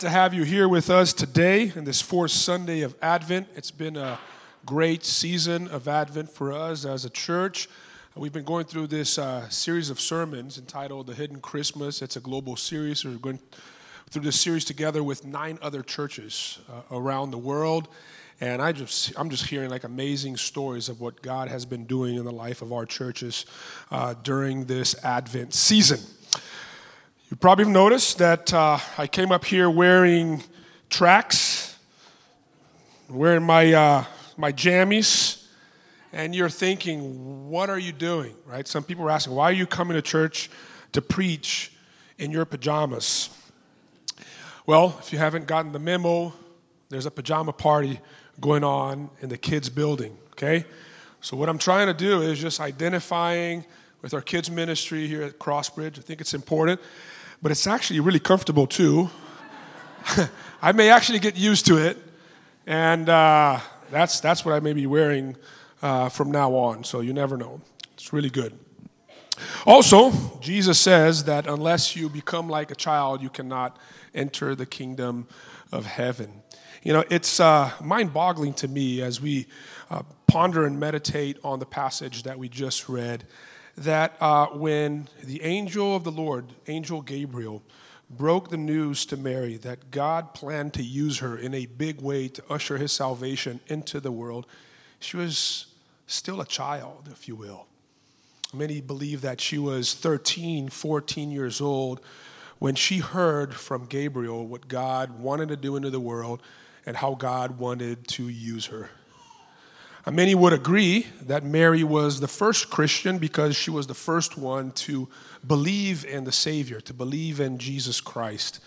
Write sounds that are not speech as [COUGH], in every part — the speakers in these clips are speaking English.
to have you here with us today in this fourth Sunday of Advent. It's been a great season of Advent for us as a church. We've been going through this uh, series of sermons entitled The Hidden Christmas. It's a global series. We're going through this series together with nine other churches uh, around the world. And I just, I'm just hearing like amazing stories of what God has been doing in the life of our churches uh, during this Advent season. You probably have noticed that uh, I came up here wearing tracks, wearing my, uh, my jammies, and you're thinking, what are you doing, right? Some people are asking, why are you coming to church to preach in your pajamas? Well, if you haven't gotten the memo, there's a pajama party going on in the kids' building, okay? So, what I'm trying to do is just identifying with our kids' ministry here at Crossbridge. I think it's important but it's actually really comfortable too. [LAUGHS] I may actually get used to it, and uh, that's, that's what I may be wearing uh, from now on, so you never know. It's really good. Also, Jesus says that unless you become like a child, you cannot enter the kingdom of heaven. You know, it's uh, mind boggling to me as we uh, ponder and meditate on the passage that we just read that uh, when the angel of the Lord, Angel Gabriel, broke the news to Mary that God planned to use her in a big way to usher his salvation into the world, she was still a child, if you will. Many believe that she was 13, 14 years old when she heard from Gabriel what God wanted to do into the world and how God wanted to use her. Many would agree that Mary was the first Christian because she was the first one to believe in the Savior, to believe in Jesus Christ.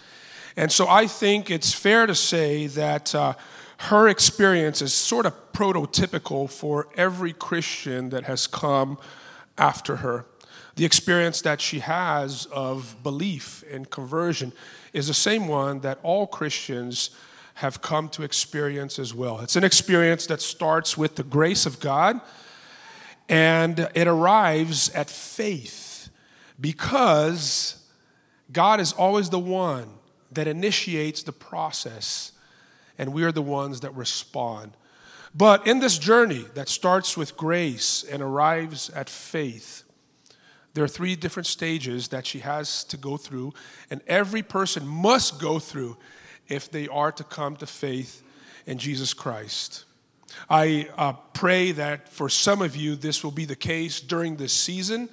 And so I think it's fair to say that uh, her experience is sort of prototypical for every Christian that has come after her. The experience that she has of belief and conversion is the same one that all Christians have come to experience as well. It's an experience that starts with the grace of God and it arrives at faith because God is always the one that initiates the process and we are the ones that respond. But in this journey that starts with grace and arrives at faith, there are three different stages that she has to go through, and every person must go through if they are to come to faith in Jesus Christ. I uh, pray that for some of you, this will be the case during this season.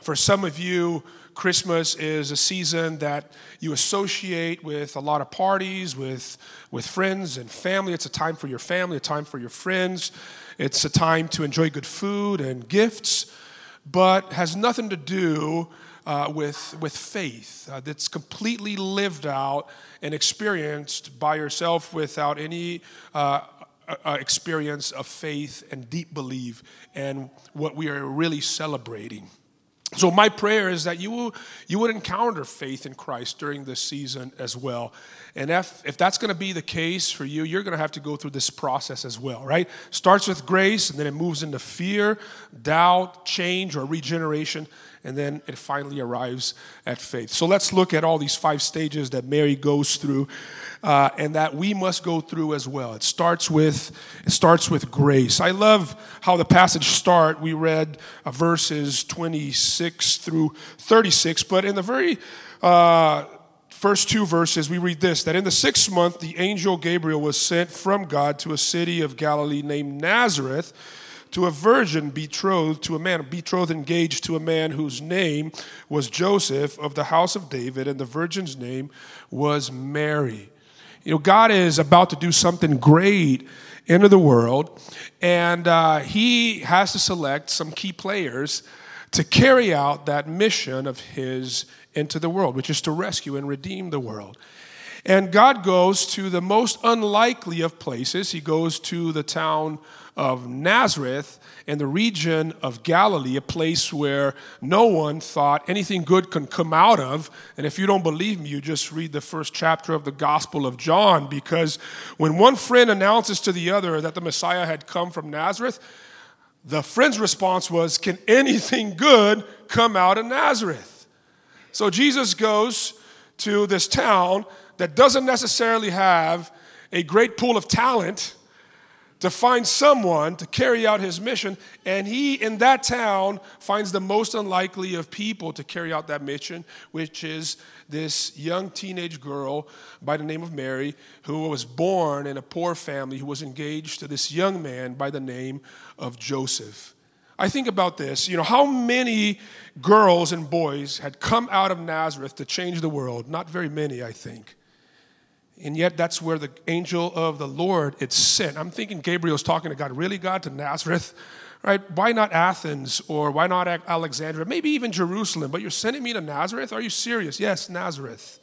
For some of you, Christmas is a season that you associate with a lot of parties, with, with friends and family. It's a time for your family, a time for your friends. It's a time to enjoy good food and gifts, but has nothing to do uh, with, with faith uh, that's completely lived out and experienced by yourself without any uh, uh, experience of faith and deep belief and what we are really celebrating. So, my prayer is that you, will, you would encounter faith in Christ during this season as well. And if, if that's going to be the case for you, you're going to have to go through this process as well, right? Starts with grace, and then it moves into fear, doubt, change, or regeneration and then it finally arrives at faith. So let's look at all these five stages that Mary goes through. Uh, and that we must go through as well. It starts with it starts with grace. I love how the passage start. We read uh, verses 26 through 36, but in the very uh, first two verses, we read this: that in the sixth month, the angel Gabriel was sent from God to a city of Galilee named Nazareth to a virgin betrothed to a man, betrothed engaged to a man whose name was Joseph of the house of David, and the virgin's name was Mary. You know, God is about to do something great into the world, and uh, He has to select some key players to carry out that mission of His into the world, which is to rescue and redeem the world. And God goes to the most unlikely of places. He goes to the town of Nazareth in the region of Galilee, a place where no one thought anything good could come out of. And if you don't believe me, you just read the first chapter of the Gospel of John, because when one friend announces to the other that the Messiah had come from Nazareth, the friend's response was, Can anything good come out of Nazareth? So Jesus goes to this town that doesn't necessarily have a great pool of talent to find someone to carry out his mission. And he, in that town, finds the most unlikely of people to carry out that mission, which is this young teenage girl by the name of Mary, who was born in a poor family, who was engaged to this young man by the name of Joseph. I think about this. You know, how many girls and boys had come out of Nazareth to change the world? Not very many, I think. And yet, that's where the angel of the Lord is sent. I'm thinking Gabriel's talking to God. Really, God, to Nazareth? Right? Why not Athens or why not Alexandria? Maybe even Jerusalem, but you're sending me to Nazareth? Are you serious? Yes, Nazareth.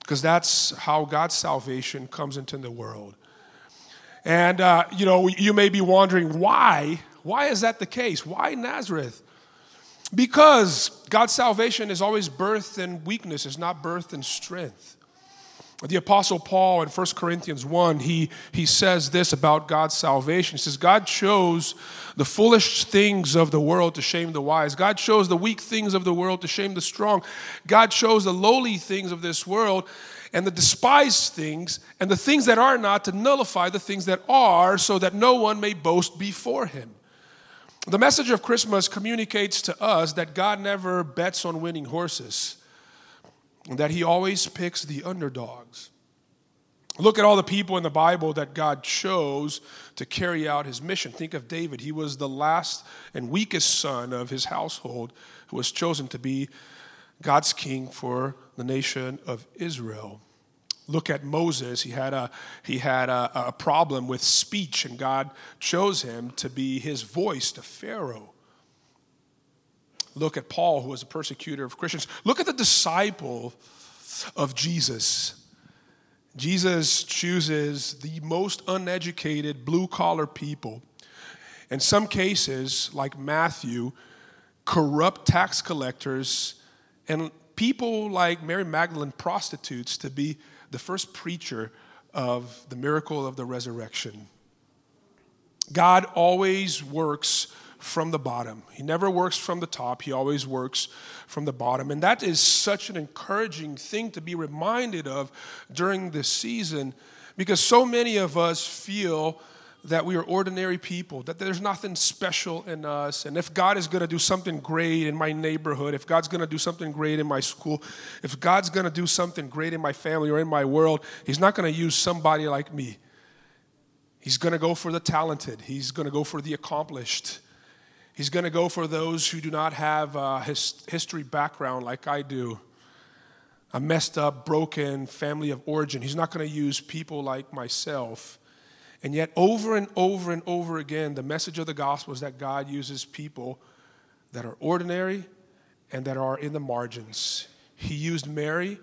Because that's how God's salvation comes into the world. And, uh, you know, you may be wondering why. Why is that the case? Why Nazareth? Because God's salvation is always birthed in weakness, it's not birthed in strength. The Apostle Paul in 1 Corinthians 1, he, he says this about God's salvation. He says, God chose the foolish things of the world to shame the wise. God chose the weak things of the world to shame the strong. God chose the lowly things of this world and the despised things and the things that are not to nullify the things that are, so that no one may boast before him. The message of Christmas communicates to us that God never bets on winning horses that he always picks the underdogs. Look at all the people in the Bible that God chose to carry out his mission. Think of David. He was the last and weakest son of his household who was chosen to be God's king for the nation of Israel. Look at Moses. He had, a, he had a, a problem with speech, and God chose him to be his voice to Pharaoh. Look at Paul, who was a persecutor of Christians. Look at the disciple of Jesus. Jesus chooses the most uneducated, blue collar people. In some cases, like Matthew, corrupt tax collectors and people like Mary Magdalene, prostitutes, to be the first preacher of the miracle of the resurrection. God always works from the bottom. He never works from the top, he always works from the bottom. And that is such an encouraging thing to be reminded of during this season because so many of us feel that we are ordinary people, that there's nothing special in us. And if God is going to do something great in my neighborhood, if God's going to do something great in my school, if God's going to do something great in my family or in my world, He's not going to use somebody like me. He's going to go for the talented, He's going to go for the accomplished. He's going to go for those who do not have a his, history background like I do, a messed up, broken family of origin. He's not going to use people like myself. And yet, over and over and over again, the message of the gospel is that God uses people that are ordinary and that are in the margins. He used Mary,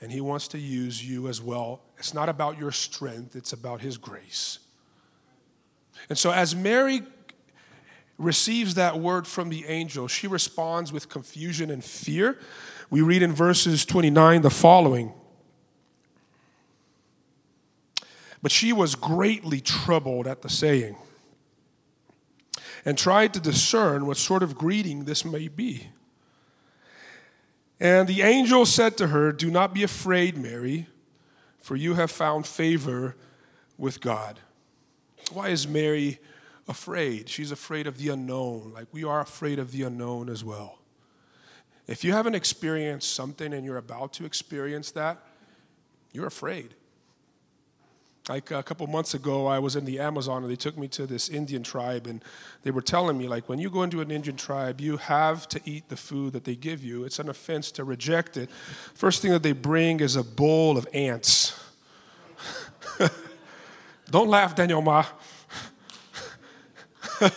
and He wants to use you as well. It's not about your strength, it's about His grace. And so, as Mary receives that word from the angel, she responds with confusion and fear. We read in verses 29 the following But she was greatly troubled at the saying and tried to discern what sort of greeting this may be. And the angel said to her, Do not be afraid, Mary, for you have found favor with God. Why is Mary afraid. She's afraid of the unknown, like we are afraid of the unknown as well. If you haven't experienced something and you're about to experience that, you're afraid. Like a couple months ago, I was in the Amazon and they took me to this Indian tribe, and they were telling me, like, when you go into an Indian tribe, you have to eat the food that they give you. It's an offense to reject it. First thing that they bring is a bowl of ants. [LAUGHS] Don't laugh, Daniel Ma. [LAUGHS]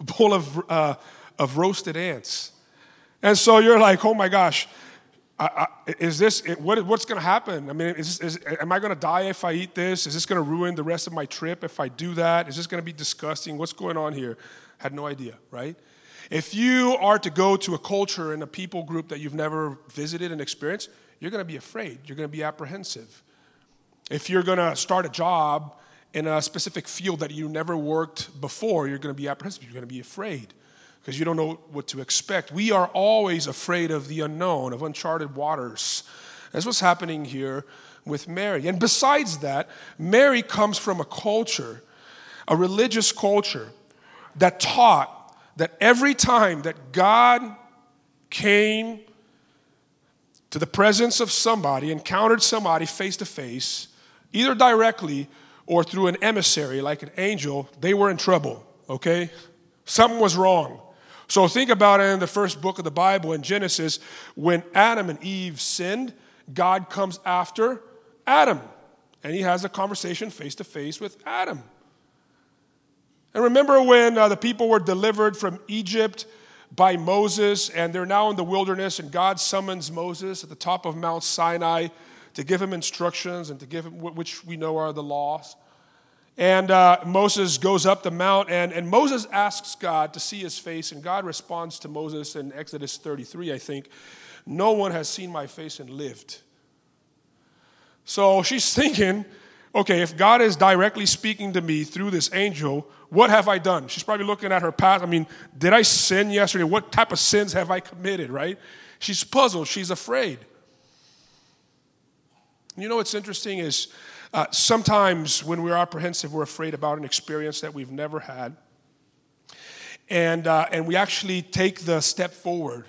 a bowl of, uh, of roasted ants. And so you're like, oh my gosh, I, I, is this, what, what's going to happen? I mean, is, is, am I going to die if I eat this? Is this going to ruin the rest of my trip if I do that? Is this going to be disgusting? What's going on here? Had no idea, right? If you are to go to a culture and a people group that you've never visited and experienced, you're going to be afraid. You're going to be apprehensive. If you're going to start a job in a specific field that you never worked before, you're going to be apprehensive. You're going to be afraid. because you don't know what to expect. We are always afraid of the unknown, of uncharted waters. That's what's happening here with Mary. And besides that, Mary comes from a culture, a religious culture, that taught that every time that God came to the presence of somebody, encountered somebody face to face, either directly or through an emissary like an angel, they were in trouble, okay? Something was wrong. So think about it in the first book of the Bible in Genesis when Adam and Eve sinned, God comes after Adam and he has a conversation face to face with Adam. And remember when uh, the people were delivered from Egypt by Moses and they're now in the wilderness and God summons Moses at the top of Mount Sinai to give him instructions and to give him, which we know are the laws. And uh, Moses goes up the mount, and, and Moses asks God to see his face, and God responds to Moses in Exodus 33, I think, No one has seen my face and lived. So she's [LAUGHS] thinking, okay, if God is directly speaking to me through this angel, what have I done? She's probably looking at her past. I mean, did I sin yesterday? What type of sins have I committed, right? She's puzzled, she's afraid. You know what's interesting is uh, sometimes when we're apprehensive, we're afraid about an experience that we've never had. And, uh, and we actually take the step forward.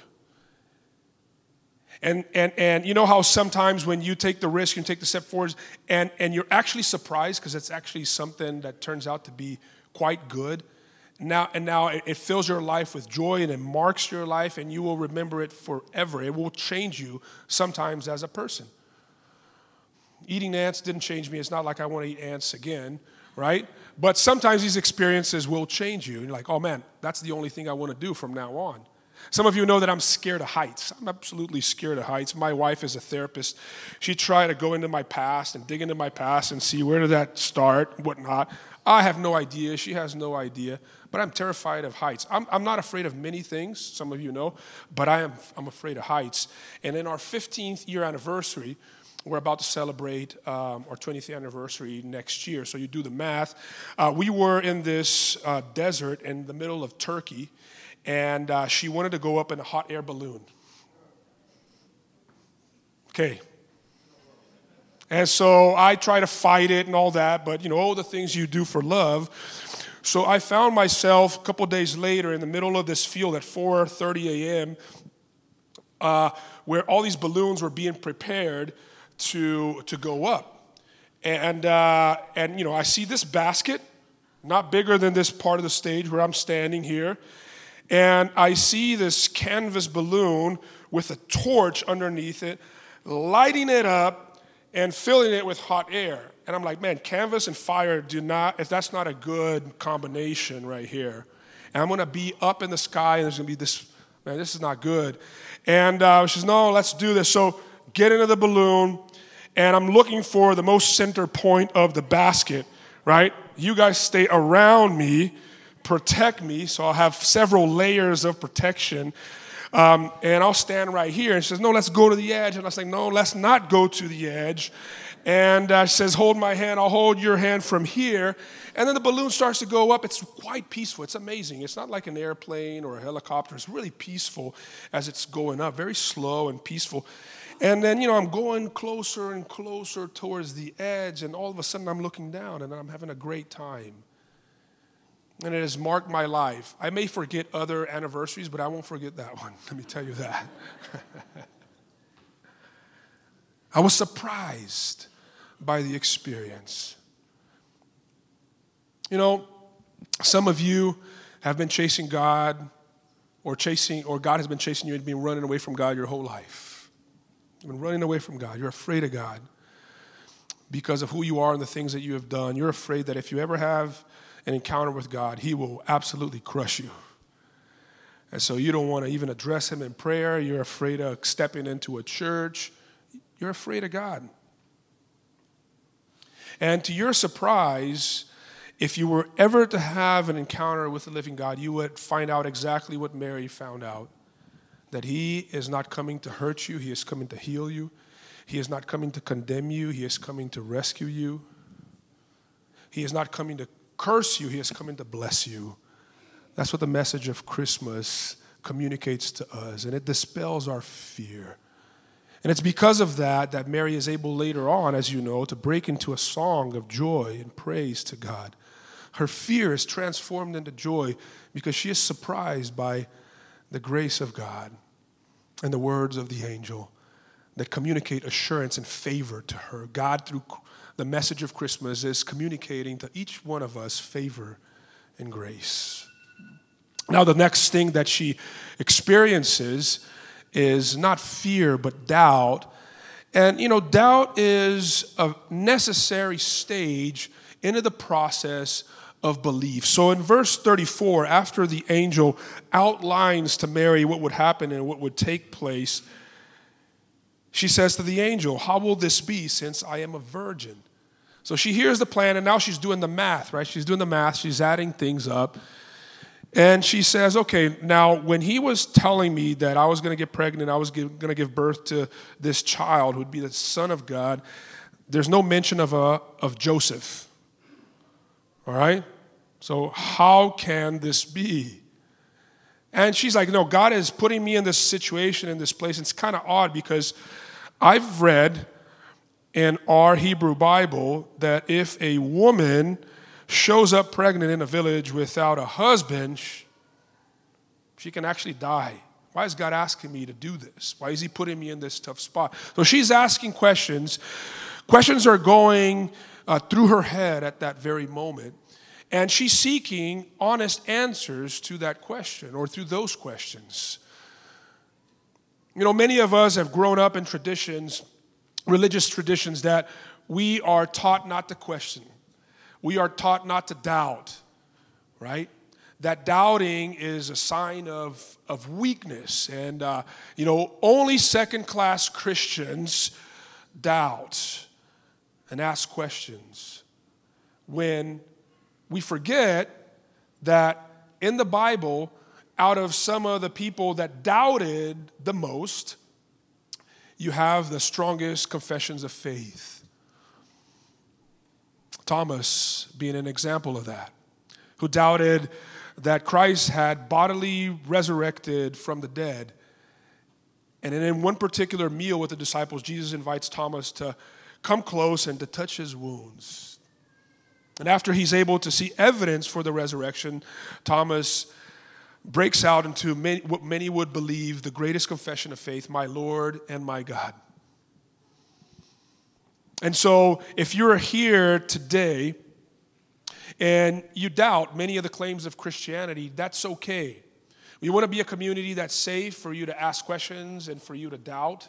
And, and, and you know how sometimes when you take the risk and take the step forward, and, and you're actually surprised because it's actually something that turns out to be quite good. Now, and now it fills your life with joy and it marks your life, and you will remember it forever. It will change you sometimes as a person. Eating ants didn't change me. It's not like I want to eat ants again, right? But sometimes these experiences will change you. And you're like, oh man, that's the only thing I want to do from now on. Some of you know that I'm scared of heights. I'm absolutely scared of heights. My wife is a therapist. She tried to go into my past and dig into my past and see where did that start, whatnot. I have no idea. She has no idea. But I'm terrified of heights. I'm, I'm not afraid of many things, some of you know, but I am I'm afraid of heights. And in our 15th year anniversary, we're about to celebrate um, our 20th anniversary next year. So you do the math. Uh, we were in this uh, desert in the middle of Turkey, and uh, she wanted to go up in a hot air balloon. Okay. And so I try to fight it and all that, but you know, all the things you do for love. So I found myself a couple days later in the middle of this field at 4:30 a.m., uh, where all these balloons were being prepared to, to go up. And, uh, and, you know, I see this basket, not bigger than this part of the stage where I'm standing here. And I see this canvas balloon with a torch underneath it, lighting it up and filling it with hot air. And I'm like, man, canvas and fire do not, if that's not a good combination right here. And I'm gonna be up in the sky and there's gonna be this, man, this is not good. And uh, she says, no, let's do this. So get into the balloon, and I'm looking for the most center point of the basket, right? You guys stay around me, protect me, so I'll have several layers of protection. Um, and I'll stand right here. And she says, No, let's go to the edge. And I say, No, let's not go to the edge. And uh, she says, Hold my hand. I'll hold your hand from here. And then the balloon starts to go up. It's quite peaceful. It's amazing. It's not like an airplane or a helicopter. It's really peaceful as it's going up, very slow and peaceful. And then, you know, I'm going closer and closer towards the edge, and all of a sudden I'm looking down and I'm having a great time. And it has marked my life. I may forget other anniversaries, but I won't forget that [LAUGHS] one. Let me tell you that. [LAUGHS] I was surprised by the experience. You know, some of you have been chasing God or chasing or God has been chasing you and been running away from God your whole life. You've been running away from God. You're afraid of God because of who you are and the things that you have done. You're afraid that if you ever have an encounter with God, He will absolutely crush you. And so you don't want to even address Him in prayer. You're afraid of stepping into a church. You're afraid of God. And to your surprise, if you were ever to have an encounter with the living God, you would find out exactly what Mary found out that He is not coming to hurt you, He is coming to heal you. He is not coming to condemn you, He is coming to rescue you. He is not coming to curse you, He is coming to bless you. That's what the message of Christmas communicates to us, and it dispels our fear. And it's because of that that Mary is able later on, as you know, to break into a song of joy and praise to God. Her fear is transformed into joy because she is surprised by the grace of God and the words of the angel that communicate assurance and favor to her. God, through the message of Christmas, is communicating to each one of us favor and grace. Now, the next thing that she experiences is not fear, but doubt. And, you know, doubt is a necessary stage into the process of belief. So in verse 34, after the angel outlines to Mary what would happen and what would take place, she says to the angel, How will this be since I am a virgin? So she hears the plan and now she's doing the math, right? She's doing the math, she's adding things up. And she says, Okay, now when he was telling me that I was going to get pregnant, I was going to give birth to this child who would be the Son of God, there's no mention of, a, of Joseph. All right? So, how can this be? And she's like, No, God is putting me in this situation, in this place. It's kind of odd because I've read in our Hebrew Bible that if a woman shows up pregnant in a village without a husband, she can actually die. Why is God asking me to do this? Why is He putting me in this tough spot? So she's asking questions. Questions are going uh, through her head at that very moment. And she's seeking honest answers to that question or through those questions. You know, many of us have grown up in traditions, religious traditions, that we are taught not to question. We are taught not to doubt, right? That doubting is a sign of, of weakness. And, uh, you know, only second class Christians doubt and ask questions. When we forget that in the Bible, out of some of the people that doubted the most, you have the strongest confessions of faith. Thomas being an example of that, who doubted that Christ had bodily resurrected from the dead. And in one particular meal with the disciples, Jesus invites Thomas to come close and to touch his wounds. And after he's able to see evidence for the resurrection, Thomas breaks out into many, what many would believe the greatest confession of faith my Lord and my God. And so, if you're here today and you doubt many of the claims of Christianity, that's okay. We want to be a community that's safe for you to ask questions and for you to doubt.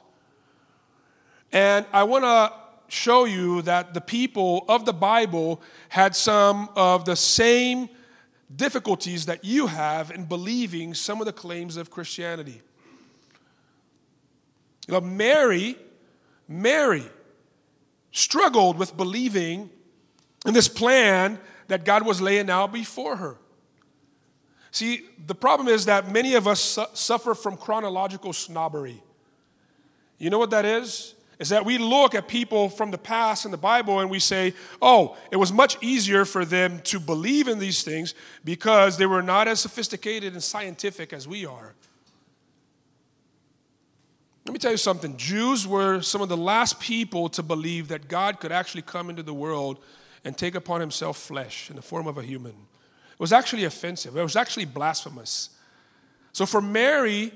And I want to show you that the people of the Bible had some of the same difficulties that you have in believing some of the claims of Christianity. You know, Mary, Mary struggled with believing in this plan that God was laying out before her. See, the problem is that many of us su- suffer from chronological snobbery. You know what that is? Is that we look at people from the past in the Bible and we say, oh, it was much easier for them to believe in these things because they were not as sophisticated and scientific as we are. Let me tell you something Jews were some of the last people to believe that God could actually come into the world and take upon himself flesh in the form of a human. It was actually offensive, it was actually blasphemous. So for Mary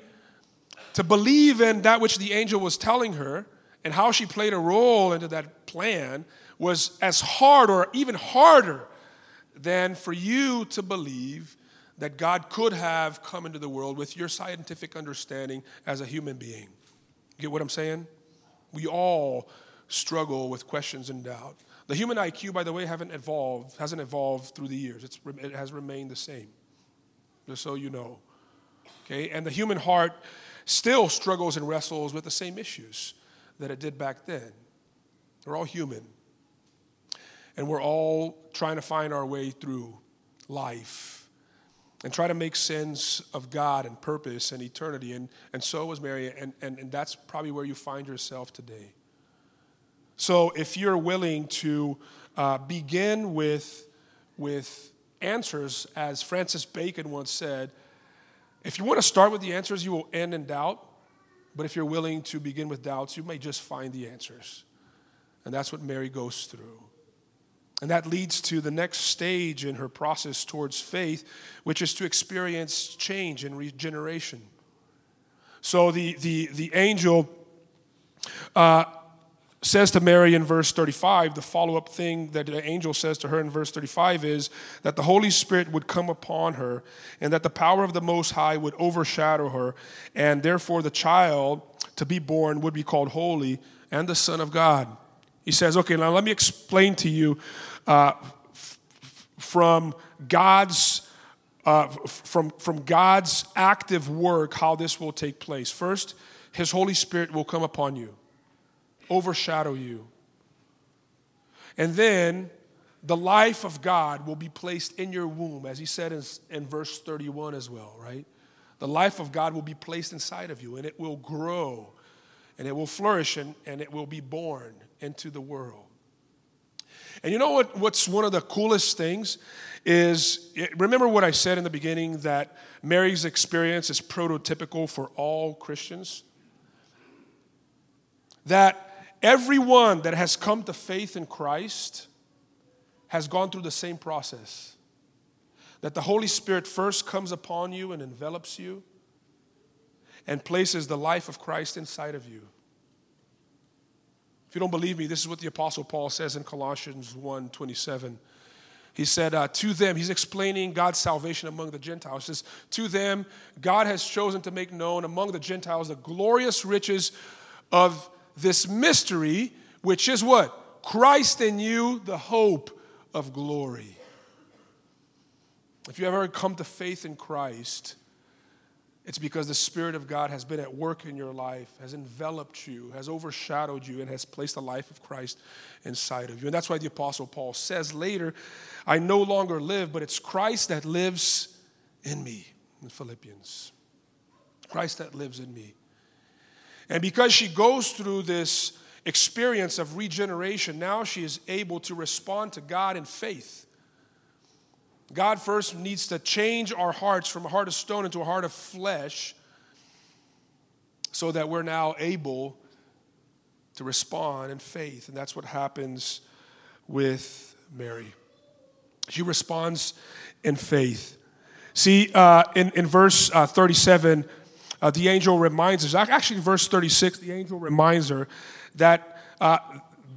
to believe in that which the angel was telling her, and how she played a role into that plan was as hard or even harder than for you to believe that God could have come into the world with your scientific understanding as a human being. Get what I'm saying? We all struggle with questions and doubt. The human IQ, by the way, haven't evolved, hasn't evolved through the years. It's, it has remained the same, just so you know. Okay? And the human heart still struggles and wrestles with the same issues that it did back then. We're all human. And we're all trying to find our way through life and try to make sense of God and purpose and eternity. And, and so was Mary, and, and, and that's probably where you find yourself today. So if you're willing to uh, begin with, with answers, as Francis Bacon once said, if you want to start with the answers, you will end in doubt. But if you're willing to begin with doubts, you may just find the answers. And that's what Mary goes through. And that leads to the next stage in her process towards faith, which is to experience change and regeneration. So the, the, the angel uh, says to Mary in verse 35, the follow up thing that the angel says to her in verse 35 is that the Holy Spirit would come upon her and that the power of the Most High would overshadow her, and therefore the child to be born would be called holy and the Son of God. He says, okay, now let me explain to you uh, f- from God's. Uh, from, from God's active work, how this will take place. First, His Holy Spirit will come upon you, overshadow you. And then the life of God will be placed in your womb, as He said in, in verse 31 as well, right? The life of God will be placed inside of you, and it will grow, and it will flourish, and, and it will be born into the world. And you know what, what's one of the coolest things is eh, remember what I said in the beginning that Mary's experience is prototypical for all Christians? That everyone that has come to faith in Christ has gone through the same process. That the Holy Spirit first comes upon you and envelops you and places the life of Christ inside of you. If you don't believe me, this is what the Apostle Paul says in Colossians 1 27. He said, uh, To them, he's explaining God's salvation among the Gentiles. He says, To them, God has chosen to make known among the Gentiles the glorious riches of this mystery, which is what? Christ in you, the hope of glory. If you ever come to faith in Christ, it's because the Spirit of God has been at work in your life, has enveloped you, has overshadowed you, and has placed the life of Christ inside of you. And that's why the Apostle Paul says later, I no longer live, but it's Christ that lives in me, in Philippians. Christ that lives in me. And because she goes through this experience of regeneration, now she is able to respond to God in faith. God first needs to change our hearts from a heart of stone into a heart of flesh so that we're now able to respond in faith. And that's what happens with Mary. She responds in faith. See, uh, in, in verse uh, 37, uh, the angel reminds us, actually, verse 36, the angel reminds her that uh,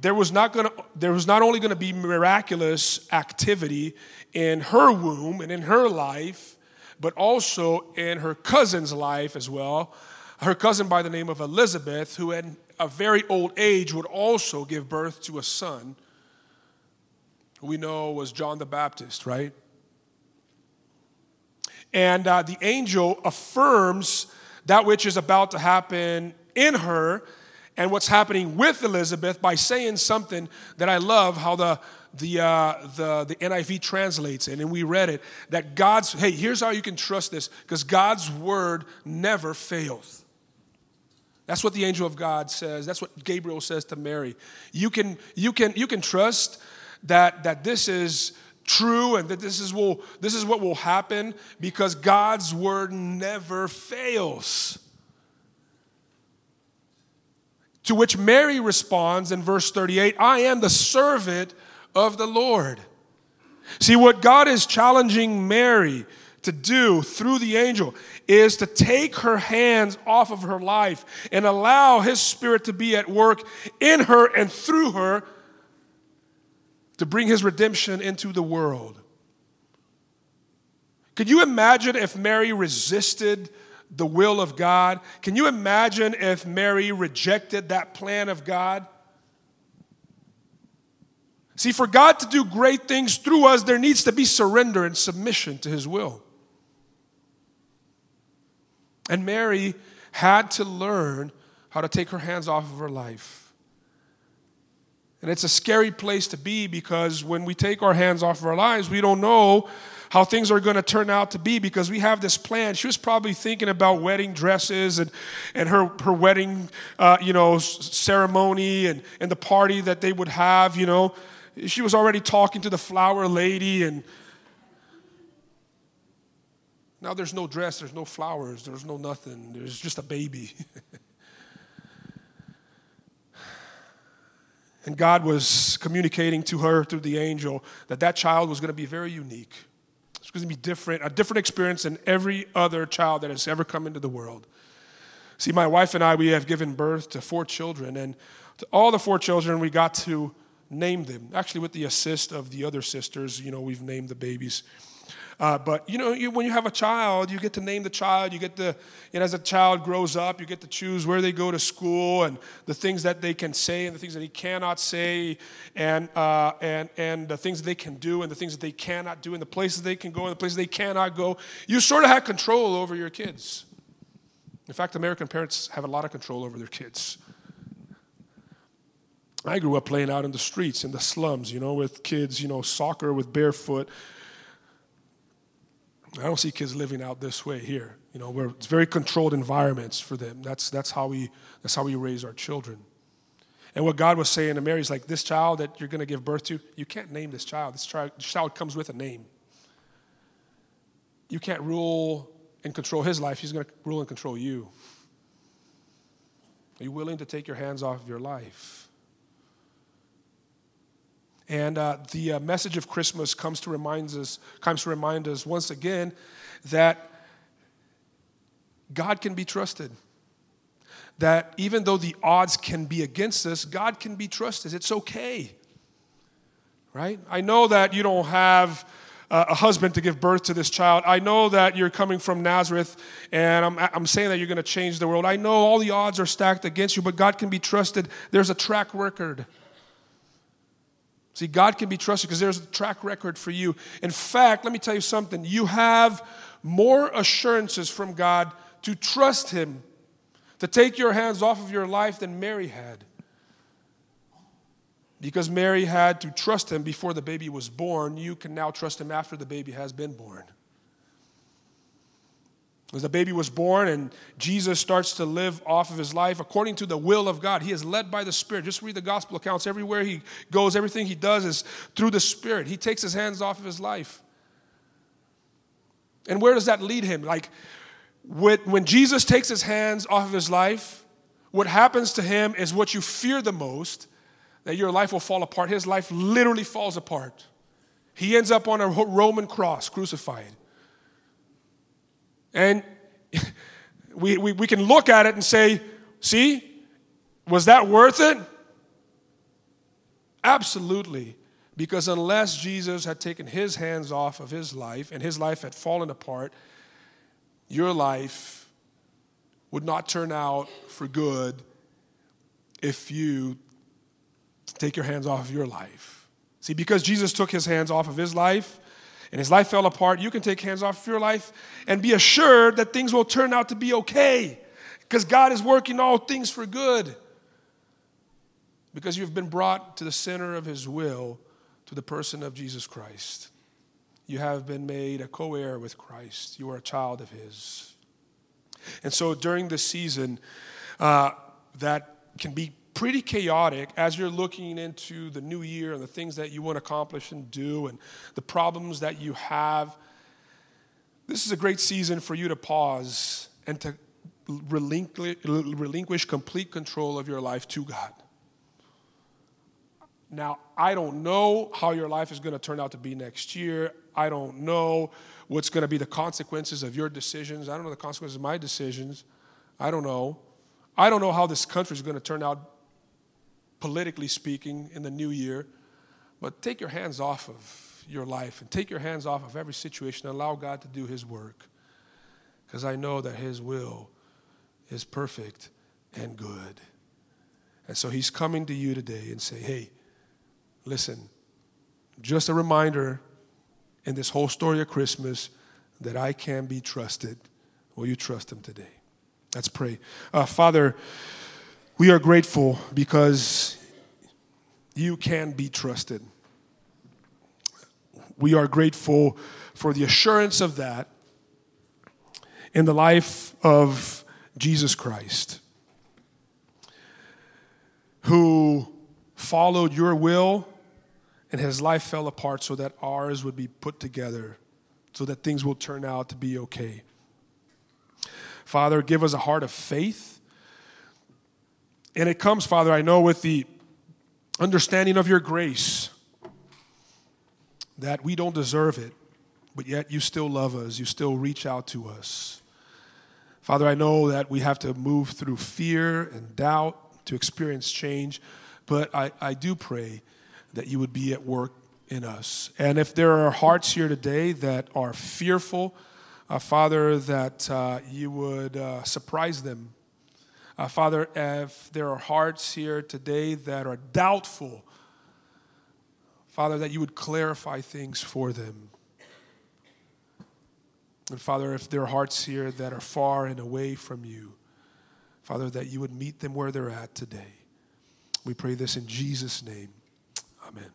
there was not to there was not only going to be miraculous activity in her womb and in her life but also in her cousin's life as well. Her cousin by the name of elizabeth who at a very old age would also give birth to a son who we know was john the baptist right? And uh, the angel affirms that which is about to happen in her and what's happening with Elizabeth by saying something that I love how the the, uh, the, the NIV translates it, and we read it that God's, hey, here's how you can trust this because God's word never fails. That's what the angel of God says. That's what Gabriel says to Mary. You can, you can, you can trust that, that this is true and that this is, will, this is what will happen because God's word never fails. To which Mary responds in verse 38 I am the servant of the Lord. See, what God is challenging Mary to do through the angel is to take her hands off of her life and allow His Spirit to be at work in her and through her to bring His redemption into the world. Could you imagine if Mary resisted the will of God. Can you imagine if Mary rejected that plan of God? See, for God to do great things through us, there needs to be surrender and submission to His will. And Mary had to learn how to take her hands off of her life. And it's a scary place to be because when we take our hands off of our lives, we don't know how things are going to turn out to be because we have this plan. She was probably thinking about wedding dresses and, and her, her wedding, uh, you know, ceremony and, and the party that they would have, you know. She was already talking to the flower lady and Now there's no dress, there's no flowers, there's no nothing. There's just a baby. [LAUGHS] and God was communicating to her through the angel that that child was going to be very unique. It's going to be different, a different experience than every other child that has ever come into the world. See, my wife and I, we have given birth to four children, and to all the four children, we got to name them. Actually, with the assist of the other sisters, you know, we've named the babies. Uh, but you know, you, when you have a child, you get to name the child. You get to, and as a child grows up, you get to choose where they go to school and the things that they can say and the things that he cannot say, and uh, and and the things that they can do and the things that they cannot do, and the places they can go and the places they cannot go. You sort of have control over your kids. In fact, American parents have a lot of control over their kids. I grew up playing out in the streets, in the slums, you know, with kids, you know, soccer with barefoot. I don't see kids living out this way here. You know, where it's very controlled environments for them. That's, that's, how we, that's how we raise our children. And what God was saying to Mary is like, this child that you're going to give birth to, you can't name this child. This child, this child comes with a name. You can't rule and control his life, he's going to rule and control you. Are you willing to take your hands off of your life? And uh, the uh, message of Christmas comes to remind us, comes to remind us once again that God can be trusted. That even though the odds can be against us, God can be trusted. It's okay. Right? I know that you don't have a husband to give birth to this child. I know that you're coming from Nazareth, and I'm, I'm saying that you're going to change the world. I know all the odds are stacked against you, but God can be trusted. There's a track record. See, God can be trusted because there's a track record for you. In fact, let me tell you something. You have more assurances from God to trust Him, to take your hands off of your life than Mary had. Because Mary had to trust Him before the baby was born, you can now trust Him after the baby has been born. As the baby was born and Jesus starts to live off of his life according to the will of God, he is led by the Spirit. Just read the gospel accounts. Everywhere he goes, everything he does is through the Spirit. He takes his hands off of his life. And where does that lead him? Like when Jesus takes his hands off of his life, what happens to him is what you fear the most that your life will fall apart. His life literally falls apart. He ends up on a Roman cross, crucified. And [LAUGHS] we, we, we can look at it and say, see, was that worth it? Absolutely. Because unless Jesus had taken his hands off of his life and his life had fallen apart, your life would not turn out for good if you take your hands off of your life. See, because Jesus took his hands off of his life, and his life fell apart, you can take hands off your life and be assured that things will turn out to be okay because God is working all things for good. Because you've been brought to the center of his will to the person of Jesus Christ. You have been made a co heir with Christ, you are a child of his. And so during this season, uh, that can be pretty chaotic as you're looking into the new year and the things that you want to accomplish and do and the problems that you have. This is a great season for you to pause and to relinquish, relinquish complete control of your life to God. Now, I don't know how your life is going to turn out to be next year. I don't know what's going to be the consequences of your decisions. I don't know the consequences of my decisions. I don't know. I don't know how this country is going to turn out politically speaking, in the new year. But take your hands off of your life and take your hands off of every situation and allow God to do His work. Because I know that His will is perfect and good. And so He's coming to you today and say, hey, listen, just a reminder in this whole story of Christmas that I can be trusted. Will you trust Him today? Let's pray. Uh, Father, we are grateful because you can be trusted. We are grateful for the assurance of that in the life of Jesus Christ, who followed your will and his life fell apart so that ours would be put together so that things will turn out to be okay. Father, give us a heart of faith. And it comes, Father, I know, with the understanding of your grace that we don't deserve it, but yet you still love us, you still reach out to us. Father, I know that we have to move through fear and doubt to experience change, but I, I do pray that you would be at work in us. And if there are hearts here today that are fearful, uh, Father, that uh, you would uh, surprise them. Uh, Father, if there are hearts here today that are doubtful, Father, that you would clarify things for them. And Father, if there are hearts here that are far and away from you, Father, that you would meet them where they're at today. We pray this in Jesus' name. Amen.